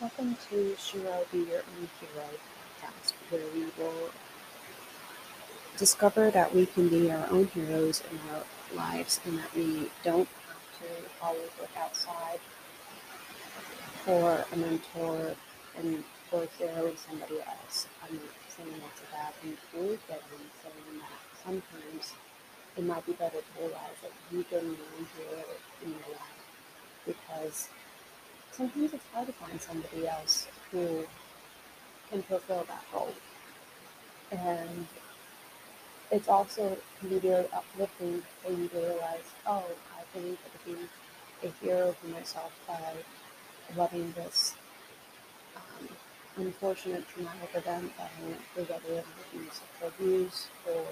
Welcome to Shero Be Your Own Hero podcast, where we will discover that we can be our own heroes in our lives and that we don't have to always look outside for a mentor and for heroing somebody else. I'm not saying that's a bad thing but I'm saying that sometimes it might be better to realize that you can be your hero in your life because sometimes it's hard to find somebody else who can fulfill that role. And it's also can be very uplifting for you realize, oh, I can be a hero for myself by loving this um, unfortunate traumatic event that I went through, whether it was abuse or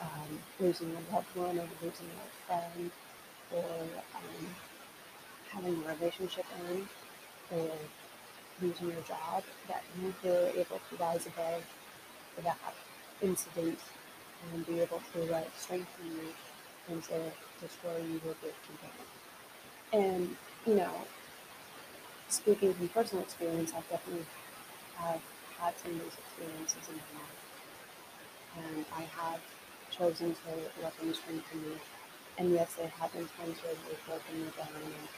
um, losing a loved one or losing a friend or um, having a relationship end or losing your job, that you were able to rise above that incident and be able to like strengthen you and to destroy you your down. And, you know, speaking from personal experience, I've definitely have had some of those experiences in my life. And I have chosen to let them strengthen me. And yes, there have been times where they've broken me down and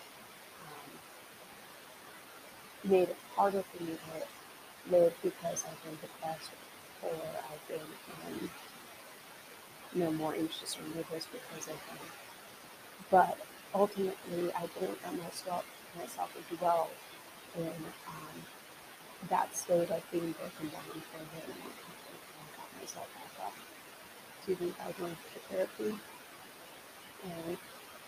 made it harder for me to live because I've been depressed or I've been um, you know, more anxious or nervous because of them. But ultimately, I didn't let myself, myself dwell in um, that state of being broken down for a very long time. I got myself back up to be by going to therapy and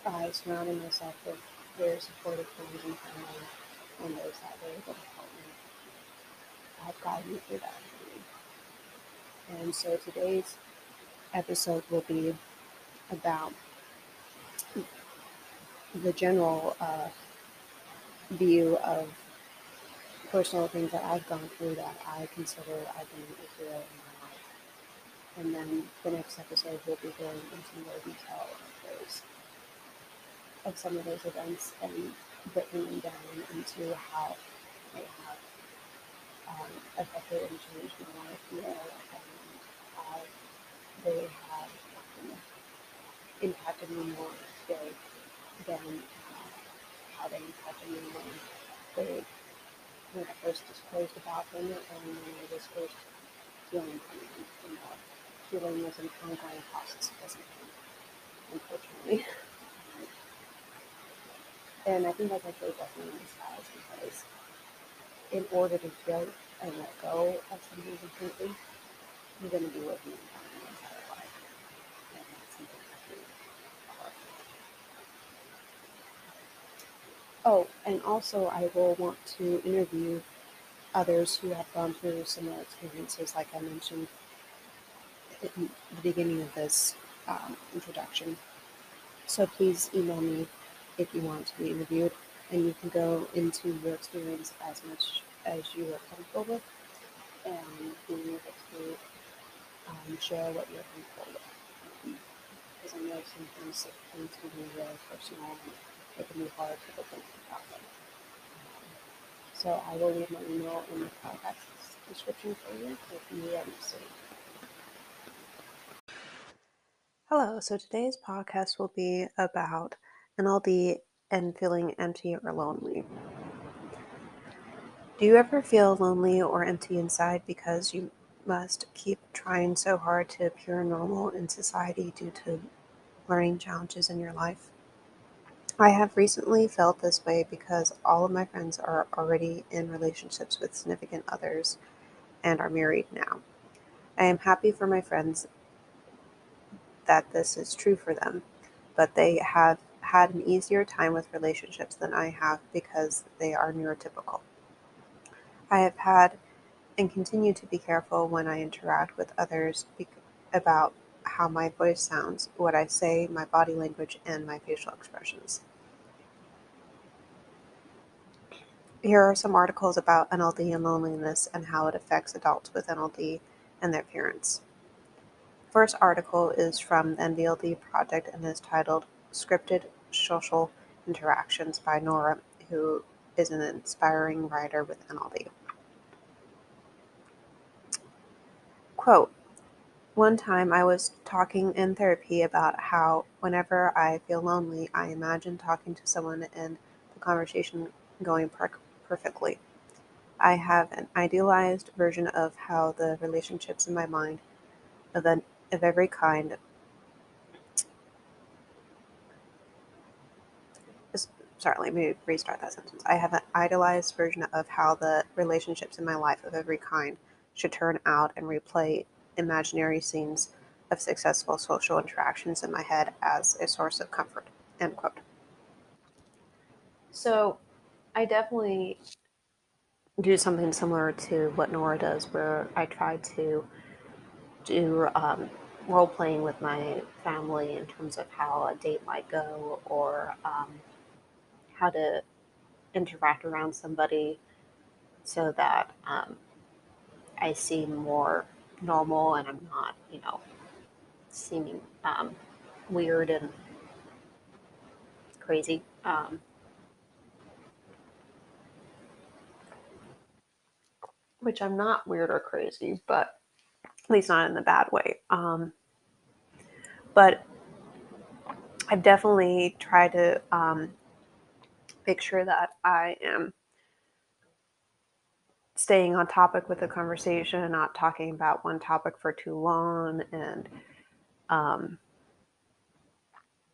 by surrounding myself with very supportive friends and family and those that were able to help me have guide me through that. And so today's episode will be about the general uh, view of personal things that I've gone through that I consider I've been a hero in my life. And then the next episode will be going into more detail of those, of some of those events and them down into how they have um, affected and changed my life, know, and how they have um, impacted me more today than uh, how they impacted me when they when I first disclosed about them and when I was first healing from them. You know, healing was an ongoing process. It doesn't end, unfortunately. And I think that's actually definitely in disguise because in order to heal and let go of something completely, you're going to be working on Oh, and also I will want to interview others who have gone through similar experiences, like I mentioned in the beginning of this um, introduction. So please email me if you want to be interviewed, and you can go into your experience as much as you are comfortable with, and being able to um, share what you're comfortable with. Because I know sometimes things can be really personal and it can be hard to open about them. So I will leave my email in the podcast description for you if you are interested. Hello, so today's podcast will be about NLD and feeling empty or lonely. Do you ever feel lonely or empty inside because you must keep trying so hard to appear normal in society due to learning challenges in your life? I have recently felt this way because all of my friends are already in relationships with significant others and are married now. I am happy for my friends that this is true for them, but they have had an easier time with relationships than I have because they are neurotypical. I have had and continue to be careful when I interact with others about how my voice sounds, what I say, my body language, and my facial expressions. Here are some articles about NLD and loneliness and how it affects adults with NLD and their parents. First article is from the NVLD project and is titled Scripted Social Interactions by Nora, who is an inspiring writer with NLD. Quote One time I was talking in therapy about how whenever I feel lonely, I imagine talking to someone and the conversation going per- perfectly. I have an idealized version of how the relationships in my mind of, an, of every kind sorry, let me restart that sentence. I have an idealized version of how the relationships in my life of every kind should turn out and replay imaginary scenes of successful social interactions in my head as a source of comfort. End quote. So I definitely do something similar to what Nora does, where I try to do um, role playing with my family in terms of how a date might go or um, how to interact around somebody so that um, I seem more normal and I'm not, you know, seeming um, weird and crazy. Um, which I'm not weird or crazy, but at least not in the bad way. Um, but I've definitely tried to um, make sure that I am staying on topic with the conversation, not talking about one topic for too long, and um,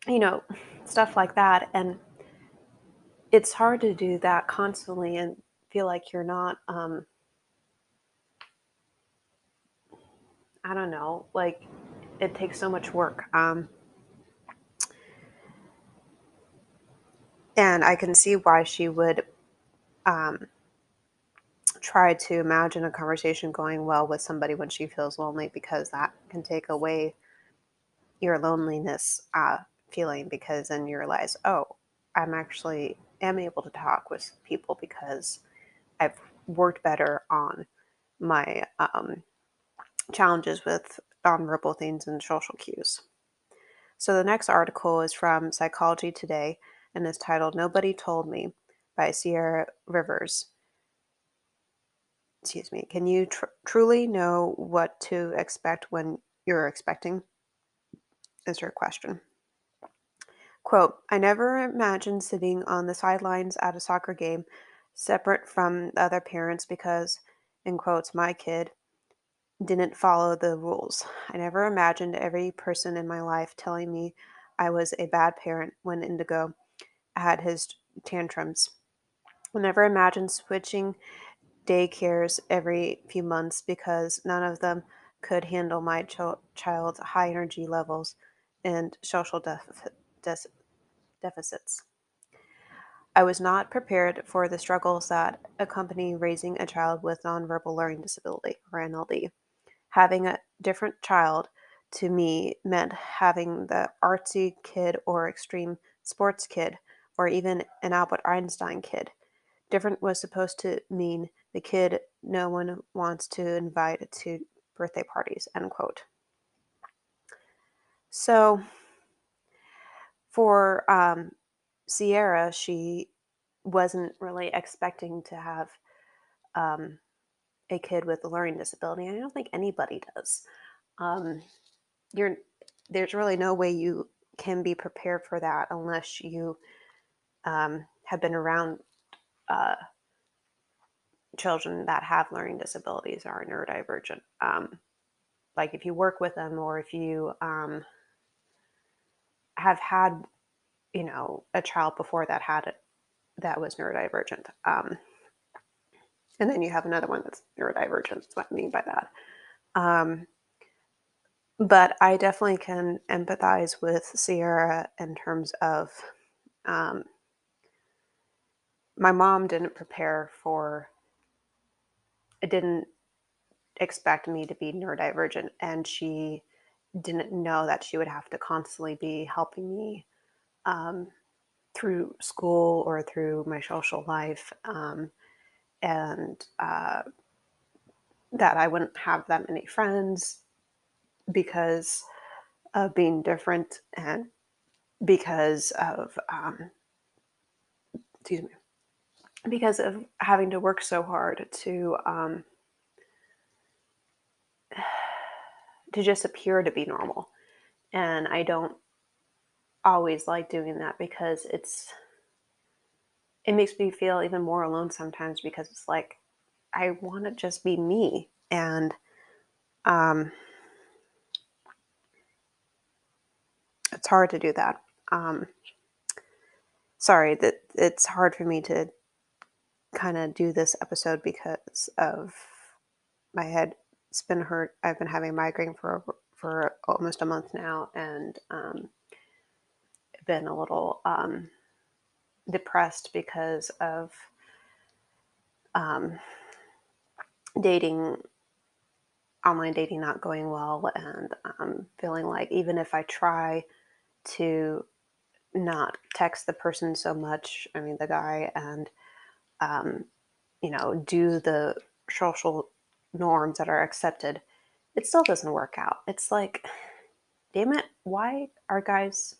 you know, stuff like that. And it's hard to do that constantly and feel like you're not. Um, I don't know, like it takes so much work. Um, and I can see why she would um, try to imagine a conversation going well with somebody when she feels lonely because that can take away your loneliness uh, feeling because then you realize, oh, I'm actually am able to talk with people because I've worked better on my um, challenges with nonverbal things and social cues. So the next article is from Psychology Today and is titled Nobody Told Me by Sierra Rivers. Excuse me. Can you tr- truly know what to expect when you're expecting? Is her question. Quote, I never imagined sitting on the sidelines at a soccer game separate from the other parents because, in quotes, my kid didn't follow the rules. I never imagined every person in my life telling me I was a bad parent when Indigo had his tantrums. I never imagined switching daycares every few months because none of them could handle my ch- child's high energy levels and social def- def- deficits. I was not prepared for the struggles that accompany raising a child with nonverbal learning disability, or NLD. Having a different child to me meant having the artsy kid or extreme sports kid or even an Albert Einstein kid. Different was supposed to mean the kid no one wants to invite to birthday parties, end quote. So for um, Sierra, she wasn't really expecting to have um, a kid with a learning disability. I don't think anybody does. Um, there's really no way you can be prepared for that unless you um, have been around uh, children that have learning disabilities or are neurodivergent. Um, like if you work with them or if you um, have had, you know, a child before that had it that was neurodivergent. Um, and then you have another one that's neurodivergent. That's what I mean by that. Um, but I definitely can empathize with Sierra in terms of um, my mom didn't prepare for, didn't expect me to be neurodivergent, and she didn't know that she would have to constantly be helping me um, through school or through my social life, um, and uh, that I wouldn't have that many friends because of being different and because of um, excuse me because of having to work so hard to um, to just appear to be normal. And I don't always like doing that because it's it makes me feel even more alone sometimes because it's like I want to just be me and um it's hard to do that. Um sorry that it's hard for me to kind of do this episode because of my head it's been hurt. I've been having migraine for for almost a month now, and um, been a little um, depressed because of um, dating, online dating not going well, and um, feeling like even if I try to not text the person so much, I mean the guy, and um, you know do the social norms that are accepted, it still doesn't work out. It's like, damn it, why are guys,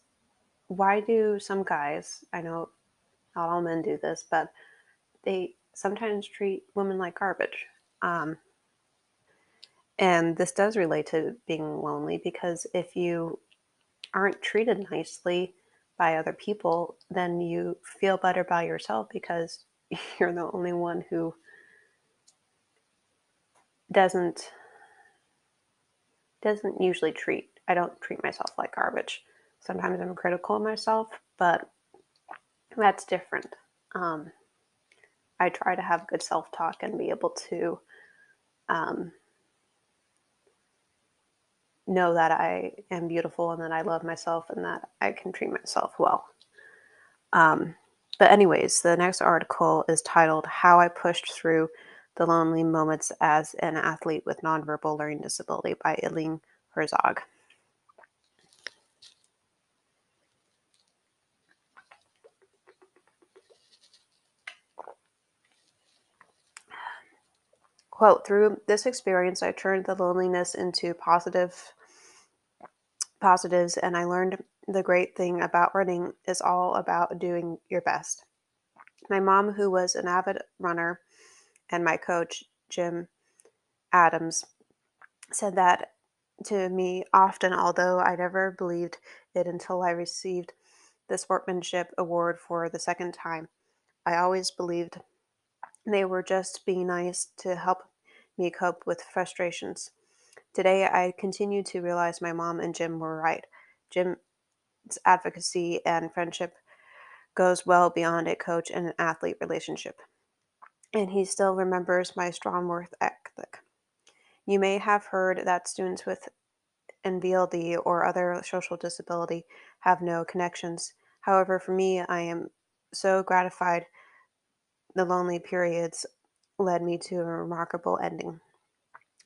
why do some guys, I know not all men do this, but they sometimes treat women like garbage. Um, and this does relate to being lonely because if you aren't treated nicely by other people, then you feel better by yourself because you're the only one who doesn't doesn't usually treat I don't treat myself like garbage. Sometimes I'm critical of myself, but that's different. Um, I try to have good self talk and be able to um, know that I am beautiful and that I love myself and that I can treat myself well. Um, but, anyways, the next article is titled How I Pushed Through the Lonely Moments as an Athlete with Nonverbal Learning Disability by Eileen Herzog. Quote, through this experience, I turned the loneliness into positive positives and I learned the great thing about running is all about doing your best. My mom, who was an avid runner, and my coach, Jim Adams, said that to me often, although I never believed it until I received the Sportsmanship Award for the second time. I always believed they were just being nice to help me cope with frustrations. Today, I continue to realize my mom and Jim were right. Jim's advocacy and friendship goes well beyond a coach and an athlete relationship and he still remembers my strong ethic. You may have heard that students with NVLD or other social disability have no connections. However, for me, I am so gratified the lonely periods led me to a remarkable ending.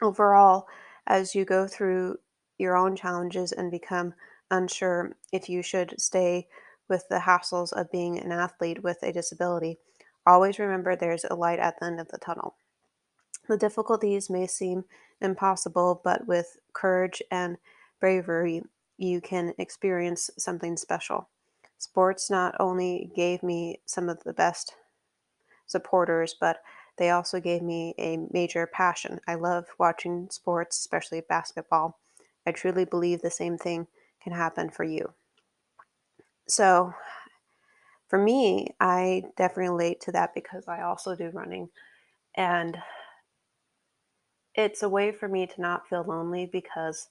Overall, as you go through your own challenges and become unsure if you should stay with the hassles of being an athlete with a disability, Always remember there's a light at the end of the tunnel. The difficulties may seem impossible, but with courage and bravery, you can experience something special. Sports not only gave me some of the best supporters, but they also gave me a major passion. I love watching sports, especially basketball. I truly believe the same thing can happen for you. So, for me, I definitely relate to that because I also do running. And it's a way for me to not feel lonely because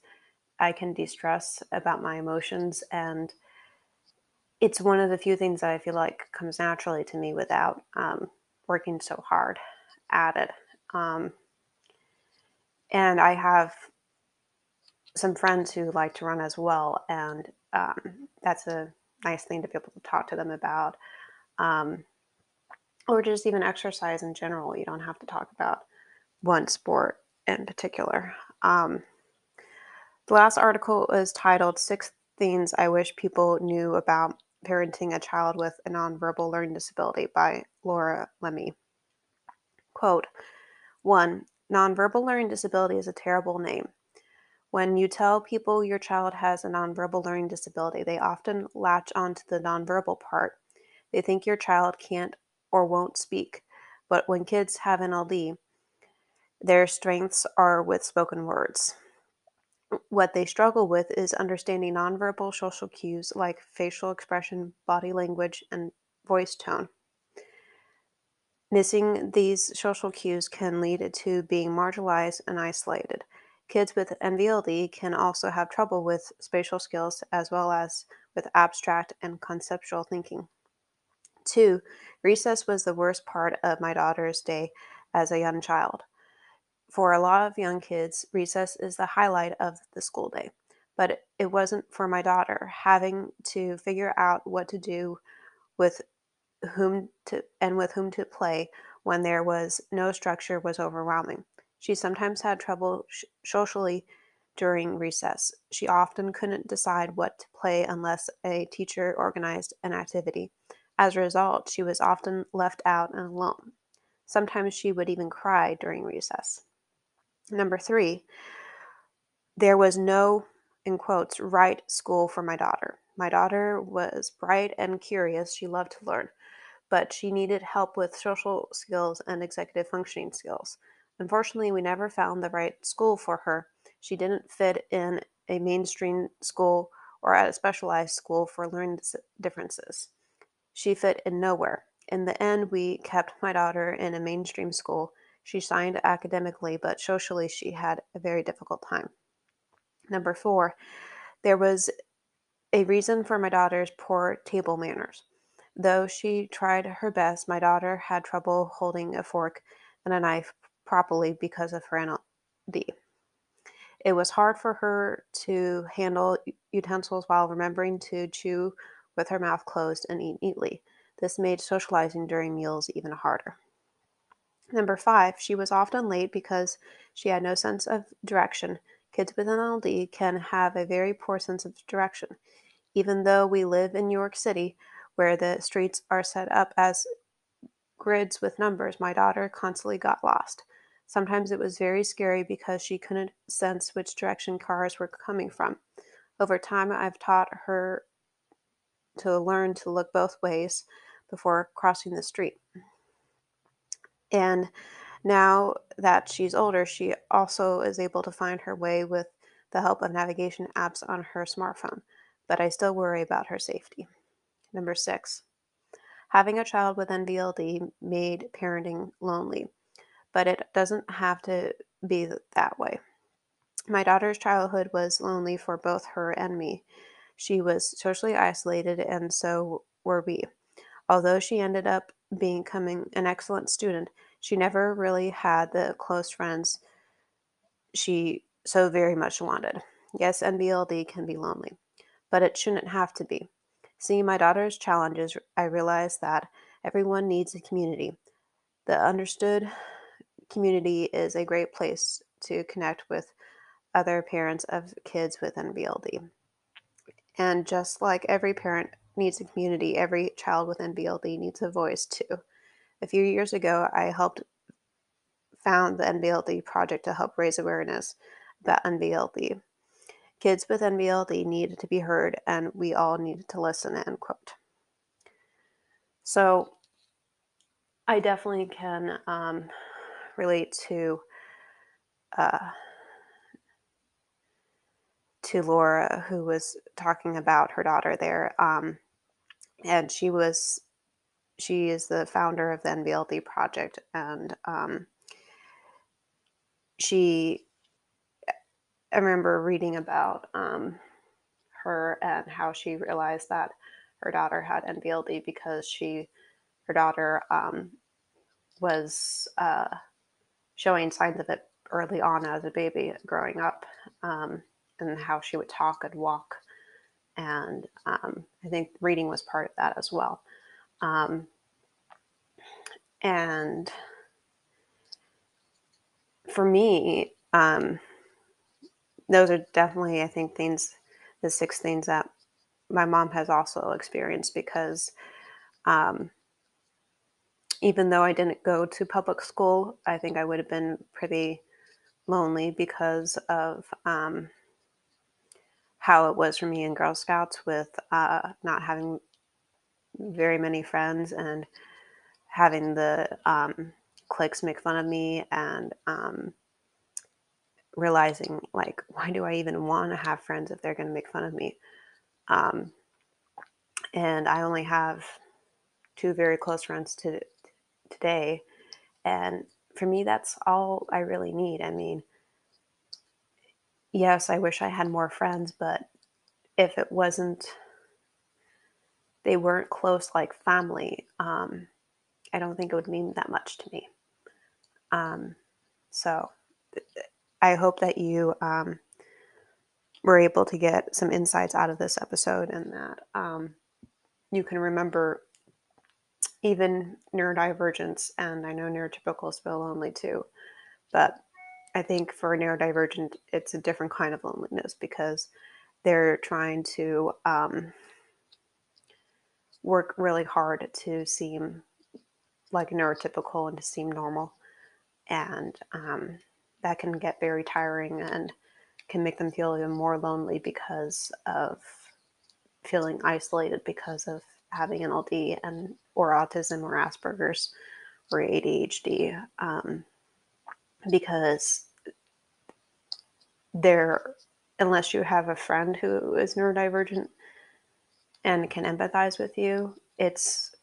I can de stress about my emotions. And it's one of the few things that I feel like comes naturally to me without um, working so hard at it. Um, and I have some friends who like to run as well. And um, that's a nice thing to be able to talk to them about. Um, or just even exercise in general. You don't have to talk about one sport in particular. Um, the last article is titled Six Things I Wish People Knew About Parenting a Child with a Nonverbal Learning Disability by Laura Lemle. Quote One, nonverbal learning disability is a terrible name. When you tell people your child has a nonverbal learning disability, they often latch onto the nonverbal part. They think your child can't or won't speak. But when kids have NLD, their strengths are with spoken words. What they struggle with is understanding nonverbal social cues like facial expression, body language, and voice tone. Missing these social cues can lead to being marginalized and isolated. Kids with NVLD can also have trouble with spatial skills as well as with abstract and conceptual thinking. Two, recess was the worst part of my daughter's day as a young child. For a lot of young kids, recess is the highlight of the school day, but it wasn't for my daughter. Having to figure out what to do with whom to and with whom to play when there was no structure was overwhelming. She sometimes had trouble sh- socially during recess. She often couldn't decide what to play unless a teacher organized an activity. As a result, she was often left out and alone. Sometimes she would even cry during recess. Number three, there was no, in quotes, right school for my daughter. My daughter was bright and curious. She loved to learn, but she needed help with social skills and executive functioning skills. Unfortunately, we never found the right school for her. She didn't fit in a mainstream school or at a specialized school for learning differences. She fit in nowhere. In the end, we kept my daughter in a mainstream school. She shined academically, but socially, she had a very difficult time. Number four, there was a reason for my daughter's poor table manners. Though she tried her best, my daughter had trouble holding a fork and a knife properly because of her NLD. It was hard for her to handle utensils while remembering to chew with her mouth closed and eat neatly. This made socializing during meals even harder. Number five, she was often late because she had no sense of direction. Kids with NLD can have a very poor sense of direction. Even though we live in New York City, where the streets are set up as grids with numbers, my daughter constantly got lost. Sometimes it was very scary because she couldn't sense which direction cars were coming from. Over time, I've taught her to learn to look both ways before crossing the street. And now that she's older, she also is able to find her way with the help of navigation apps on her smartphone, but I still worry about her safety. Number six, having a child with NVLD made parenting lonely but it doesn't have to be that way. My daughter's childhood was lonely for both her and me. She was socially isolated, and so were we. Although she ended up becoming an excellent student, she never really had the close friends she so very much wanted. Yes, NVLD can be lonely, but it shouldn't have to be. Seeing my daughter's challenges, I realized that everyone needs a community. The understood community is a great place to connect with other parents of kids with NVLD. And just like every parent needs a community, every child with NVLD needs a voice too. A few years ago, I helped found the NVLD project to help raise awareness about NVLD. Kids with NVLD needed to be heard, and we all needed to listen. End quote. So, I definitely can um, relate to uh, to Laura, who was talking about her daughter there, um, and she was she is the founder of the NVLD project, and um, she. I remember reading about um, her and how she realized that her daughter had NVLD because she, her daughter, um, was uh, showing signs of it early on as a baby growing up um, and how she would talk and walk. And um, I think reading was part of that as well. Um, and for me, um, those are definitely, I think, things, the six things that my mom has also experienced because um, even though I didn't go to public school, I think I would have been pretty lonely because of um, how it was for me in Girl Scouts with uh, not having very many friends and having the um, cliques make fun of me and um, realizing like why do i even want to have friends if they're going to make fun of me? Um, and i only have two very close friends to today and for me that's all i really need. I mean yes i wish i had more friends but if it wasn't they weren't close like family um, i don't think it would mean that much to me. Um, so I hope that you um, were able to get some insights out of this episode and that um, you can remember even neurodivergence, and I know neurotypicals feel lonely too, but I think for a neurodivergent, it's a different kind of loneliness because they're trying to um, work really hard to seem like neurotypical and to seem normal. And um, that can get very tiring and can make them feel even more lonely because of feeling isolated because of having an LD and or autism or Asperger's or ADHD um, because they're unless you have a friend who is neurodivergent and can empathize with you, it's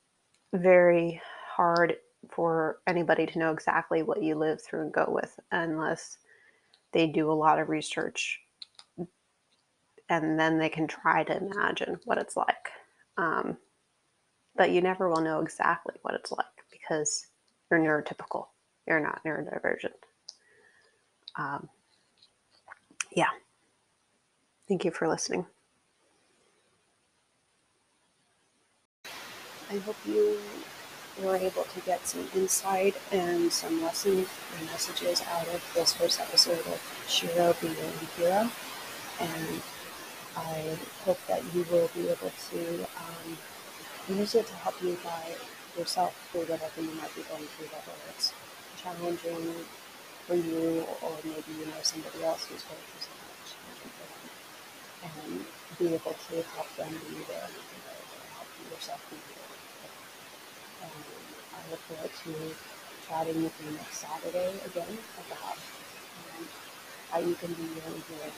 very hard for anybody to know exactly what you live through and go with unless they do a lot of research and then they can try to imagine what it's like. Um, but you never will know exactly what it's like because you're neurotypical, you're not neurodivergent. Um, yeah. Thank you for listening. I hope you were able to get some insight and some lessons and messages out of this first episode of Shero Be Your Hero. And I hope that you will be able to um, use it to help you guide yourself through whatever you might be going through, whether it's challenging for you or maybe you know somebody else who's going through something challenging for them. And be able to help them be there and help yourself be there. And I look forward to chatting with you next Saturday again about um, how you can be own hero